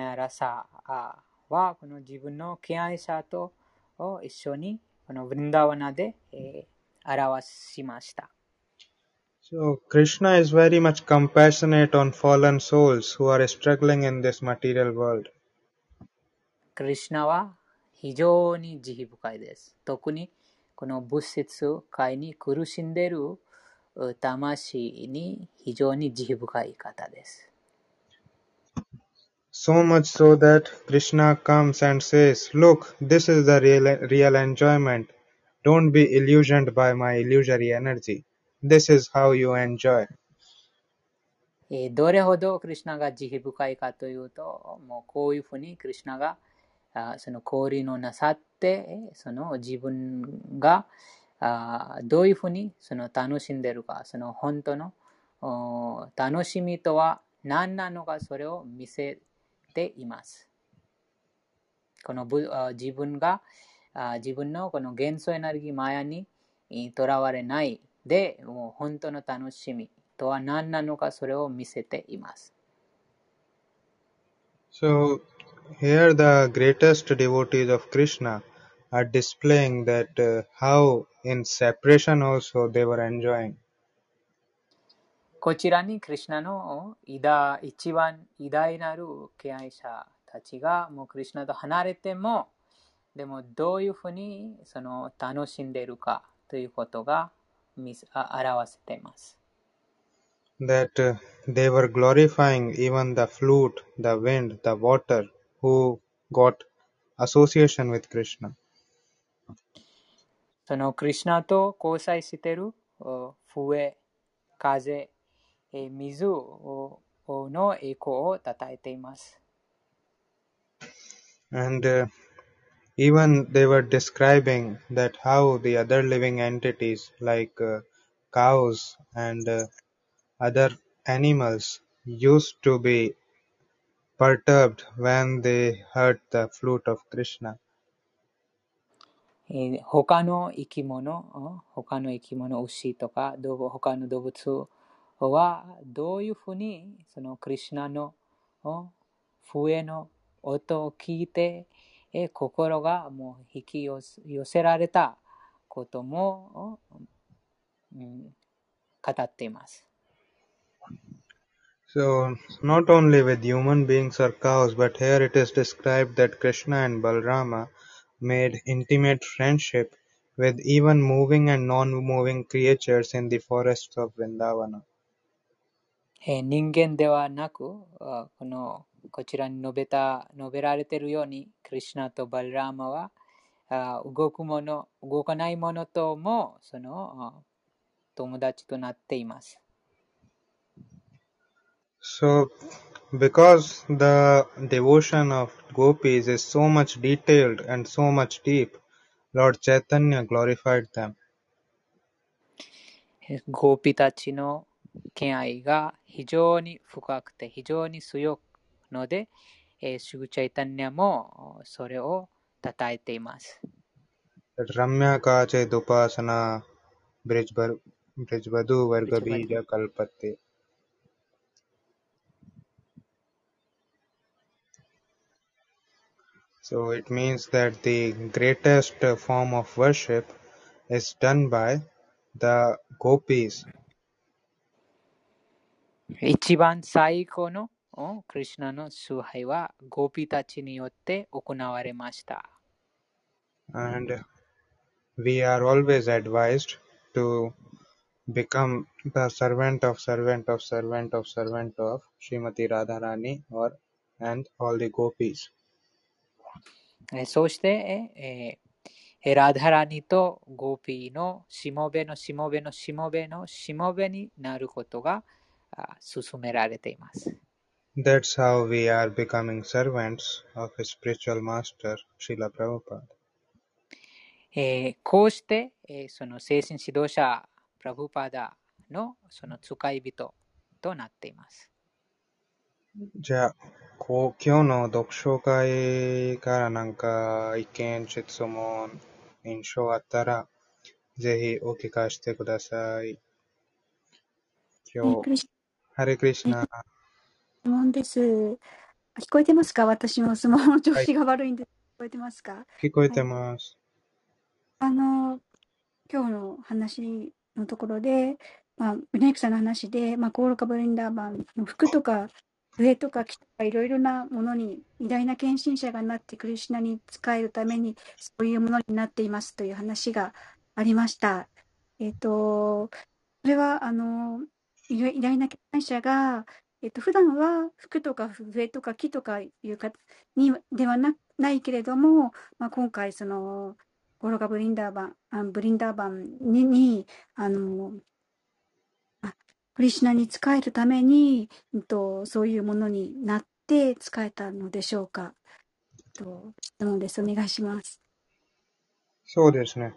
So Krishna is very much compassionate on fallen souls who are struggling in this material world. クリシナは非常に慈悲深いです。特にこの物質界に苦しんでいるう魂に非常に慈悲深い方です。So much so that Krishna comes and says, Look, this is the real, real enjoyment. Don't be illusioned by my illusory energy. This is how you enjoy. えどれほどクリシナが慈悲深いかというと、もうこういうふうにクリシナがあその交流のなさって、えその自分があどういうふうにその楽しんでいるか、その本当のお楽しみとは何なのか、それを見せています。このぶあ自分があ自分のこの元素エネルギーマヤにとらわれないで、もう本当の楽しみとは何なのか、それを見せています。So here the greatest devotees of Krishna are displaying that uh, how in separation also they were enjoying. こちらにクリシナの偉大一番偉大なる敬愛者たちがもうクリシナと離れてもでもどういうふうにその楽しんでいるかということが表せています。That uh, they were glorifying even the flute, the wind, the water who got association with Krishna. そのクリシナと交際しているお笛、風、えー水の栄光を称えています。And uh, even they were describing that how the other living entities like uh, cows and uh, other animals used to be perturbed when they heard the flute of Krishna. えー他の生き物、うん他の生き物、牛とか動物他の動物はどういうふうにそのクリシュナのうん笛の音を聞いて、 えー心がもう引き寄せられたことも、うんうん語っています。So, not only with human beings or cows, but here it is described that Krishna and Balrama made intimate friendship with even moving and non-moving creatures in the forests of Vrindavana. えー人間ではなく、あこのこちらに述べた述べられているように、クリシュナとバルラーマはあ動くもの、動かないものともそのあ友達となっています。So, because the devotion of gopis is so much detailed and so much deep, Lord Chaitanya glorified them. えーゴーピたちの敬愛が非常に深くて非常に強くので、えーシュグチャイタニアもそれを称えています。 That Ramya Kache Dupasana Brijbar- Brijvadu Vargabija Kalpate. So it means that the greatest uh, form of worship is done by the gopis. 一番最高のお クリシュナの崇拝はゴーピたちによって行われました。And we are always advised to become the servant of servant of servant of servant of Srimati Radharani or and all the gopis. えーそうして、えーえーラダラニとゴーピーのしもべのしもべのしもべのしもべになることがあ進められています。That's how we are becoming servants of a spiritual master, Srila Prabhupada. えーこうして、えーその精神指導者プラブパダのその使い人となっています。じゃあ、こう今日の読書会からなんか意見、質問、印象あったら、ぜひお聞かせてください。今日、ハレクリシナ、質問です。聞こえてますか？私のスマホの調子が悪いんで、聞こえてますか？聞こえてます。あの、今日の話のところで、まあ、ウネイクさんの話で、まあ、コールカブリンダーバンの服とか笛とか木とかいろいろなものに偉大な献身者がなってクリシュナに仕えるためにそういうものになっていますという話がありました。えっ、と、それは、あの、偉偉大な献身者が、えっ、と、普段は服とか笛とか木とかいうかにではなないけれども、まあ、今回その、ゴロガブリンダーバン、あブリンダーバンに、にあの、あクリシナに仕えるために、うんと、そういうものになって仕えたのでしょうか。えっと質問です。お願いします。そうですね。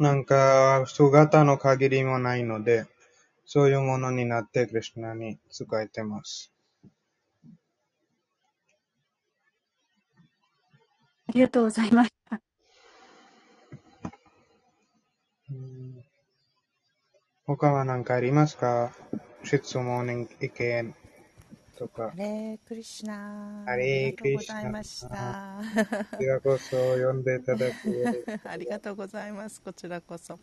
なんか、姿の限りもないので、そういうものになってクリシュナに使えてます。ありがとうございました。うん他は何かありますか？質問、意見とかハ。レークリシナハレーありがとうございましクリた。こちらこそ読んでいただく。ありがとうございます。こちらこそ。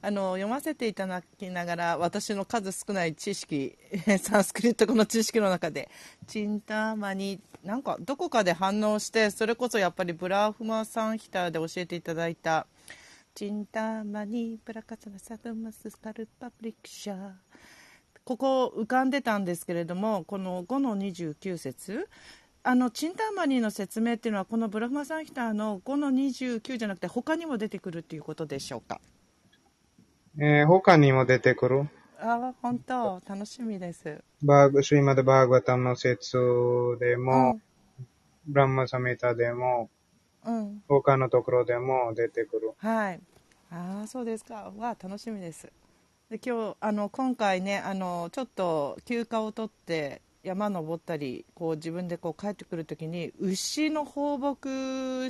あの、読ませていただきながら、私の数少ない知識、サンスクリット語の知識の中で、チンターマに、なんか、どこかで反応して、それこそやっぱりブラフマサンヒターで教えていただいた、チンターマに、ブラカサナサグマススカルパブリクシャー。ここ浮かんでたんですけれども、この5の29節、あのチンターマニーの説明っていうのは、このブラフマサンヒターの5の29じゃなくて、他にも出てくるっていうことでしょうか？えー他にも出てくる？ああ、本当、楽しみです。バーグ、シーマドバーグワタムの説でも、ブランマサミタでも、うん。他のところでも出てくる。はい。ああ、そうですか。わあ、楽しみです。で、今日、あの、今回ね、あの、ちょっと休暇を取って、山登ったり、こう自分でこう帰ってくるときに、牛の放牧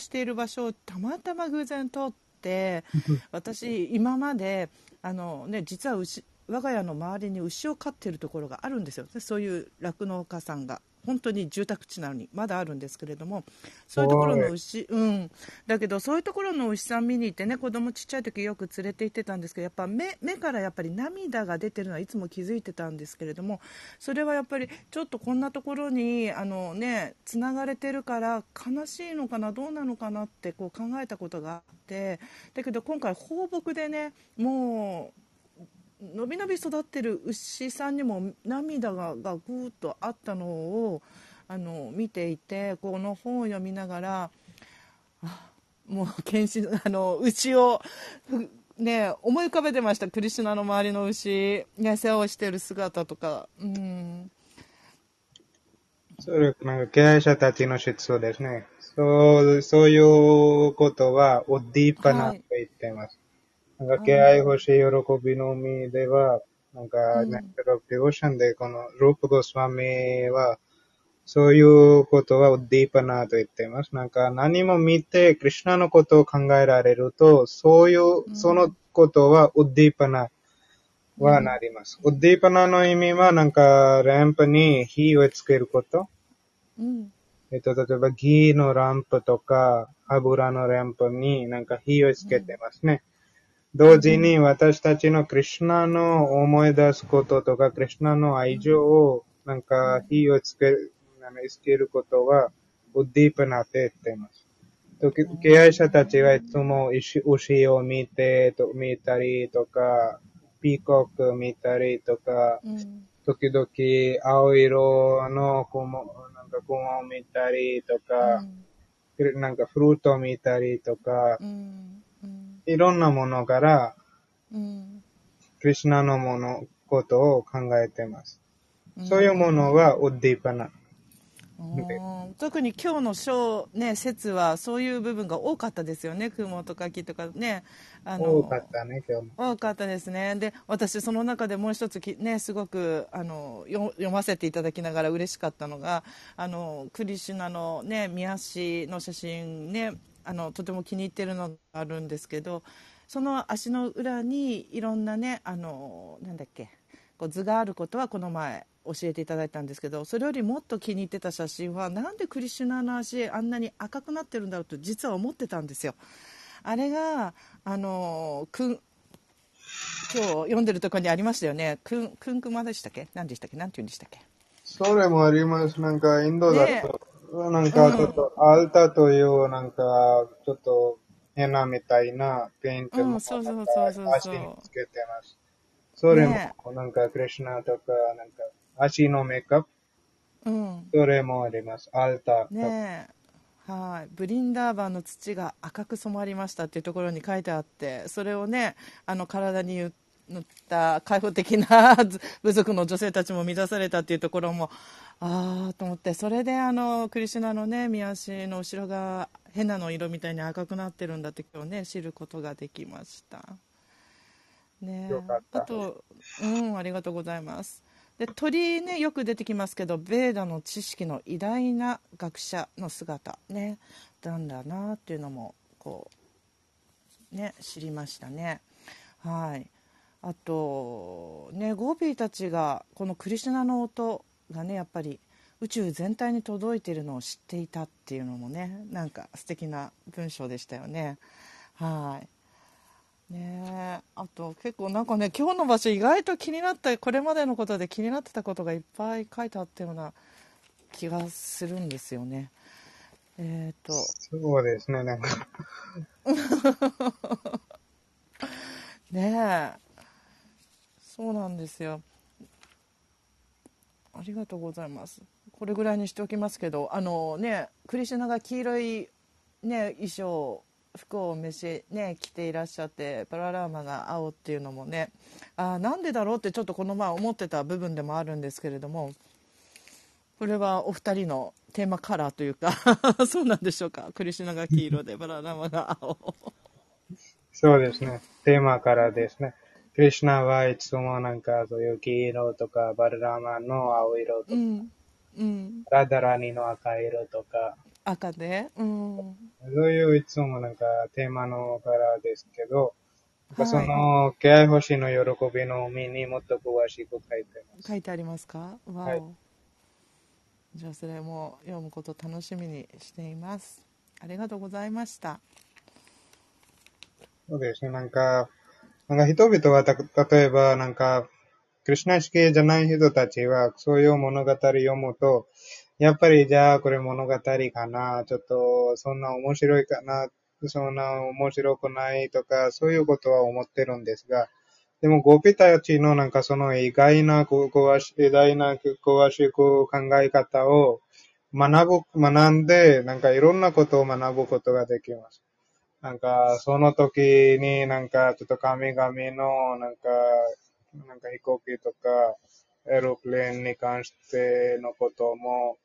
している場所をたまたま偶然通って、私、今まで、あのね、実は牛、我が家の周りに牛を飼っているところがあるんですよ。そういう酪農家さんが。本当に住宅地なのにまだあるんですけれどもそういうところの牛、うん、だけどそういうところの牛さん見に行ってね子供ちっちゃい時よく連れて行ってたんですけどやっぱ目目からやっぱり涙が出てるのはいつも気づいてたんですけれどもそれはやっぱりちょっとこんなところにあのねつながれてるから悲しいのかなどうなのかなってこう考えたことがあってだけど今回放牧でねもうのびのび育ってる牛さんにも涙ががぐーっとあったのをあの見ていてこの本を読みながらあもう検視あの牛をふね思い浮かべてましたクリシュナの周りの牛、ね、世話をしてる姿とかうんそれ、なんか、敬愛者たちの質素ですね。そう、そういうことは、ウッディーパナと言っています。なんか、敬愛欲しい喜びのみでは、なんか、ネクターオブディボーションで、この、ループゴスワミは、そういうことはウッディーパナと言っています。なんか、何も見て、クリュナのことを考えられると、そういう、そのことはウッディーパナはなります。ウッディーパナの意味は、なんか、ランプに火をつけること。うんえっと、例えば、ギーのランプとか、油のランプになんか火をつけてますね。同時に私たちのクリュナの思い出すこととか、クリュナの愛情をなんか火をつける、あのつけることは、ウッディープナって言っています。と敬愛者たちはいつも牛牛を見て、と見たりとか、ピーコック見たりとか、うん時々青色の雲、なんか雲を見たりとか、なんかフルートを見たりとか、うんうんいろんなものから、うんクリシュナのもの、ことを考えてます。そういうものはウッディーパナ。うん特に今日の章、ね、説はそういう部分が多かったですよね雲とか木とかねあの多かったね、今日も。多かったですねで私その中でもう一つき、ね、すごくあのよ読ませていただきながら嬉しかったのがあのクリシュナの、ね、宮足の写真ねあのとても気に入ってるのがあるんですけどその足の裏にいろんなねあのなんだっけこう図があることはこの前教えていただいたんですけどそれよりもっと気に入ってた写真はなんでクリシュナの足あんなに赤くなってるんだろうと実は思ってたんですよ。あれがあのくん今日読んでるところにありましたよね。くんくんくまでしたっけ？何でしたっけ？何て言うんでしたっけ？それもあります。なんか、インドだと、なんか、ちょっと、アルタという、なんか、ちょっと、ヘナみたいなペイントも、うんそうそうそうそう足につけてます。それもね、なんか、クリシュナとか、なんか、足のメイクアップ、うんそれもあります。アルタとか。ねえはいブリンダーバンの土が赤く染まりましたっていうところに書いてあってそれをねあの体に塗った開放的な 部族の女性たちも乱されたっていうところもああと思って。それであのクリシュナのね見足の後ろがヘナの色みたいに赤くなってるんだって今日ね知ることができました。ねあとうんありがとうございます。で鳥ねよく出てきますけどベーダの知識の偉大な学者の姿。ね。なんだなっていうのもこうね知りましたね。はいあとねゴーピーたちがこのクリシュナの音がねやっぱり宇宙全体に届いているのを知っていたっていうのもねなんか素敵な文章でしたよね。はい。ねえあと結構なんかね今日の場所意外と気になったこれまでのことで気になってたことがいっぱい書いてあったような気がするんですよね。えっ、と。そうですね、なんか、ねえそうなんですよありがとうございますこれぐらいにしておきますけどあのねクリシュナが黄色いね衣装服を召しね着ていらっしゃってパララーマが青っていうのもねあなんでだろうってちょっとこの前思ってた部分でもあるんですけれどもこれはお二人のテーマカラーというか そうなんでしょうか？クリシュナが黄色でバララマが青そうですね。テーマからですね。クリシュナはいつもなんかそういう黄色とか、バルラーマの青色とか、うん。うん。ラダラニの赤色とか、赤で？うん。そういういつもなんかテーマのカラーですけど、はいその、気合星の喜びの海にもっと詳しく書いてます。書いてありますか？わお、はい。じゃあそれも読むこと楽しみにしています。ありがとうございました。そうですね。なんか、なんか人々はた、例えばなんか、クリシュナ意識じゃない人たちは、そういう物語読むと、やっぱりじゃあこれ物語かな、ちょっとそんな面白いかな、そんな面白くないとか、そういうことは思ってるんですが、でもゴピたちのなんかその意外な、こう詳し意外な詳しく考え方を学ぶ、学んで、なんかいろんなことを学ぶことができます。なんか、その時になんか、ちょっと神々の、なんか、なんか飛行機とか、エロプレーンに関してのことも、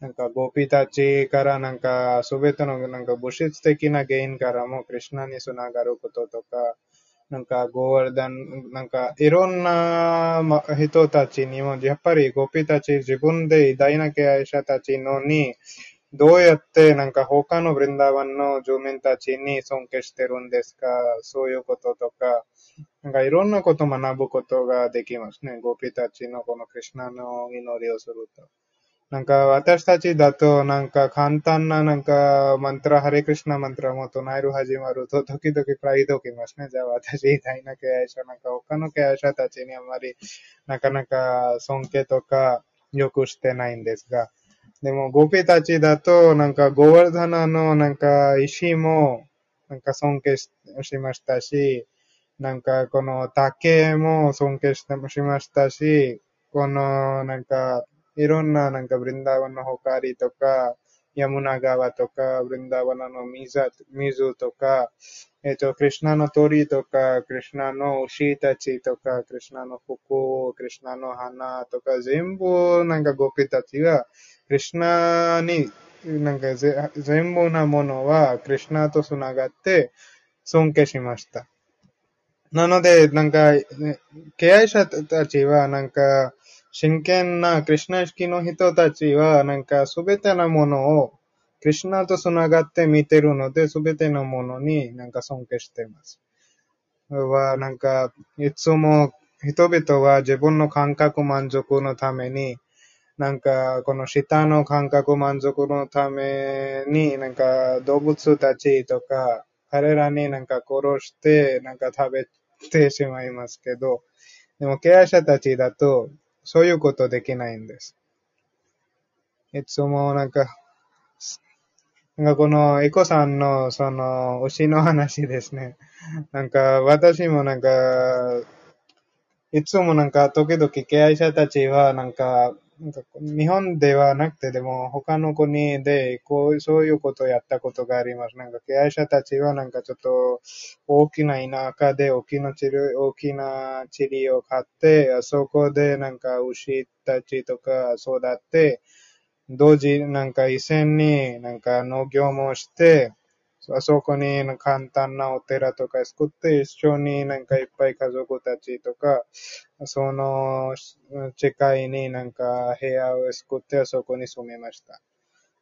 なんか、ゴピたちからなんか、すべてのなんか物質的な原因からも、クリュナにつながることとか、なんか、ゴールダン、なんか、いろんな人たちにも、やっぱりゴピたち自分で偉大な敬愛者たちのに、どうやってなんか他のブリンダーワンの住民たちに尊敬してるんですか？そういうこととか、なんかいろんなことを学ぶことができますね。ゴピたちのこのクリュナの祈りをすると。なんか私たちだとなんか簡単ななんかマントラ、ハレクリシナマントラも唱える始まると時々プライドきますね。じゃあ私偉大な敬愛者なんか他の敬愛者たちにあまりなかなか尊敬とかよくしてないんですが、でも、ゴピたちだと、なんか、ゴワルダナの、なんか、石も、なんか尊敬しましたし、なんか、この竹も尊敬ししましたし、この、なんか、いろんな、なんか、ブリンダーワンの光とか、ヤムナ川とか、ブリンダーワンの水水とか、えっ、と、クリュナの鳥とか、クリュナの牛たちとか、クリュナの服、クリュナの花とか、全部、なんか、ゴピたちが、クリュナに、なんか、全部なものは、クリュナとつながって、尊敬しました。なので、なんか、ね敬愛者たちは、なんか、真剣なクリュナ意識の人たちは、なんか、すべてのものを、クリュナとつながって見てるので、すべてのものになんか尊敬しています。は、なんか、いつも人々は自分の感覚満足のために、なんか、この舌の感覚満足のために、なんか動物たちとか、彼らになんか殺して、なんか食べてしまいますけど、でも敬愛者たちだと、そういうことできないんです。いつもなんか、なんかこのエコさんのその牛の話ですね。なんか私もなんか、いつもなんか時々敬愛者たちはなんか、なんか日本ではなくてでも他の国でこうそういうことをやったことがあります。なんか敬愛者たちはなんかちょっと大きな田舎で大きなチリ大きなチリを買って、そこでなんか牛たちとか育って、同時なんか一斉になんか農業もして、あそこに簡単なお寺とか作って、一緒になんかいっぱい家族たちとか、その近いになんか部屋を作って、あそこに住みました。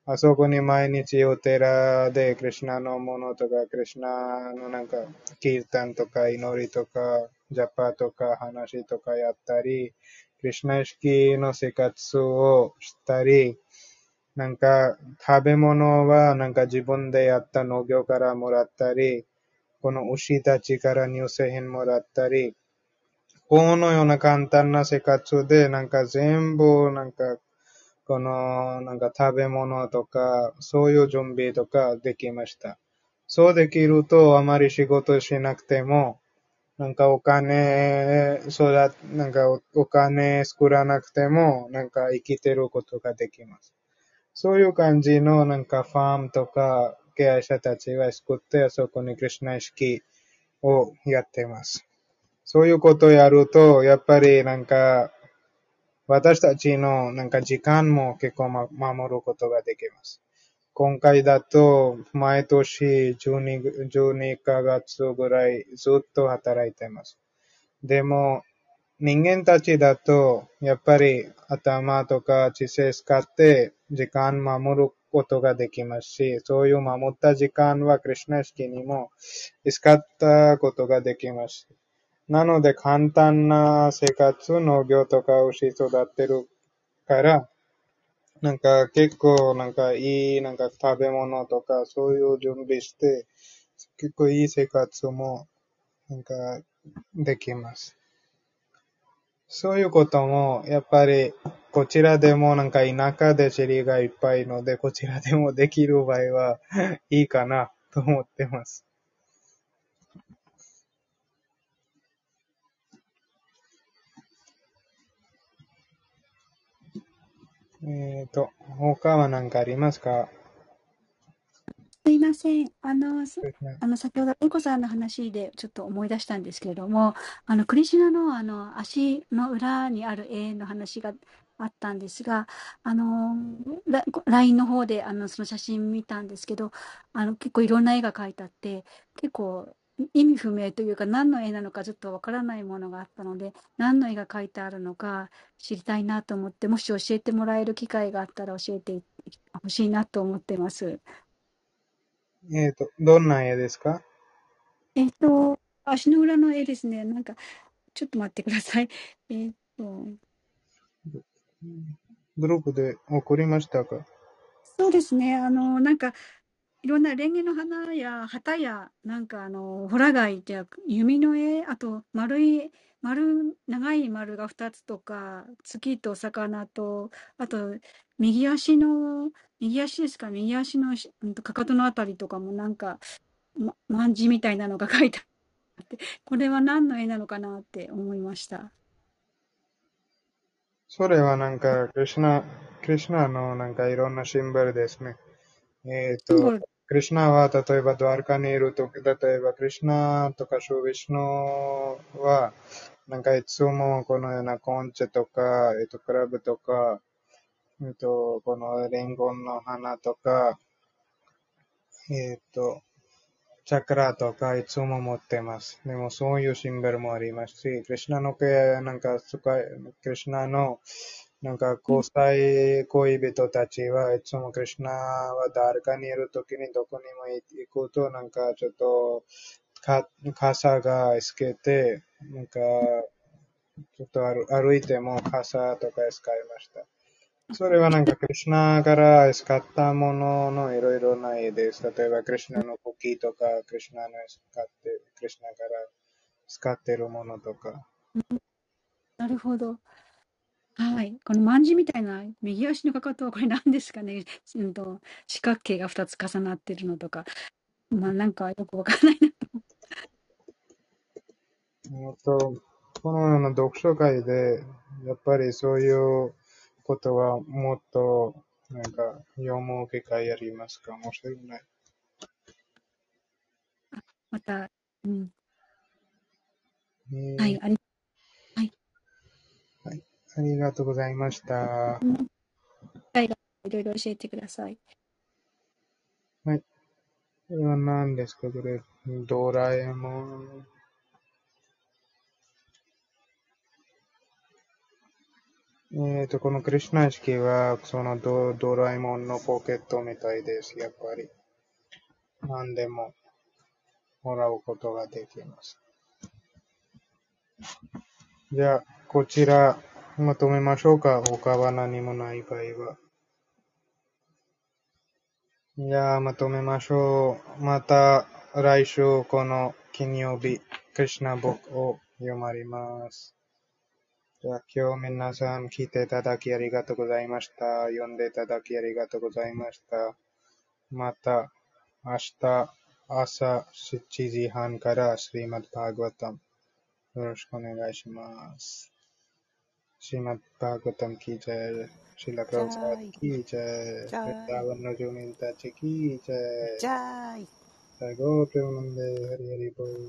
あそこに毎日お寺でクリュナのものとか、クリュナのなんか、キータンとか祈りとか、ジャパとか話とかやったり、クリュナ意識の生活をしたり、なんか、食べ物はなんか自分でやった農業からもらったり、この牛たちから乳製品もらったり、このような簡単な生活でなんか全部なんか、このなんか食べ物とか、そういう準備とかできました。そうできるとあまり仕事しなくても、なんかお金、そうだ、なんかおお金作らなくても、なんか生きてることができます。そういう感じのなんかファームとか経営者たちが作って、そこにクリュナ意識をやってます。そういうことをやると、やっぱりなんか、私たちのなんか時間も結構、ま、守ることができます。今回だと、毎年 12, 12ヶ月ぐらいずっと働いてます。でも、人間たちだと、やっぱり頭とか知性使って時間守ることができますし、そういう守った時間はクリュナ式にも使ったことができます。なので簡単な生活、農業とか牛育ってるから、なんか結構なんかいいなんか食べ物とかそういう準備して、結構いい生活もなんかできます。そういうことも、やっぱり、こちらでもなんか田舎でチェリーがいっぱいので、こちらでもできる場合はいいかなと思ってます。えっ、と、他は何かありますか？すいません。あの、すあの、先ほど、エコさんの話でちょっと思い出したんですけれども、あの、クリシュナのあの、足の裏にある絵の話があったんですが、あの、ラ LINE の方で、あの、その写真見たんですけど、あの、結構いろんな絵が描いてあって、結構意味不明というか、何の絵なのかちょっとわからないものがあったので、何の絵が描いてあるのか知りたいなと思って、もし教えてもらえる機会があったら教えてほしいなと思ってます。えっ、と、どんな絵ですか？えっと、足の裏の絵ですね。なんか、ちょっと待ってください。えっと、グループで送りましたか？そうですね。あの、なんか、いろんなレンゲの花や旗や、なんかあの、ホラ貝って弓の絵、あと丸い、丸、長い丸が2つとか、月と魚と、あと、右足の、右足ですか、右足のし、うんとかかとのあたりとかもなんか、ま、万字みたいなのが書いてあって、これは何の絵なのかなって思いました。それはなんか、クリシュナ、クリナのなんかいろんなシンボルですね。えっ、と、シンボル、クリシュナは例えばドアルカにいるとき、例えばクリシュナとかシュービシュノは、なんかいつもこのようなコンチェとか、えっ、と、クラブとか、えっ、と、このレンゴンの花とか、えっ、と、チャクラとかいつも持ってます。でもそういうシンボルもありますし、クリシナの、なんか、クリシュナのなんか交際恋人たちはいつもクリシュナは誰かにいるときにどこにも行くとなんかちょっとか傘がつけて、なんかちょっと歩歩いても傘とか使いました。それはなんかクリシュナから使ったもののいろいろな絵です。例えばクリシュナのクッキーとか、クリシュナの使って、クリシュナから使ってるものとか。なるほど。はい。この万字みたいな右足のかかとはこれ何ですかね？うんと、四角形が2つ重なってるのとか。まあなんかよくわかんないな。えっと、このような読書会で、やっぱりそういうことはもっと、なんか、読む機会ありますかもしれない。また、うん。えーはい。ありありがとうございました。機会がいろいろ教えてください。これは何ですかこれ、ドラえもん。えっと、このクリシュナ意識は、そのドドラえもんのポケットみたいです。やっぱり。何でももらうことができます。じゃあ、こちら、まとめましょうか。他は何もない場合は。じゃあ、まとめましょう。また、来週、この金曜日、クリシナボを読まれます。じゃあ、今日皆さん聞いていただきありがとうございました。読んでいただきありがとうございました。また、明日、朝7時半からスリマッバーグワタム。よろしくお願いします。श्रीमद्भागवतम की जय श्रीला प्रभुपाद की जय वृंदावन रजोनीता की जय जय गो प्रेमानंद हरि हरि बोल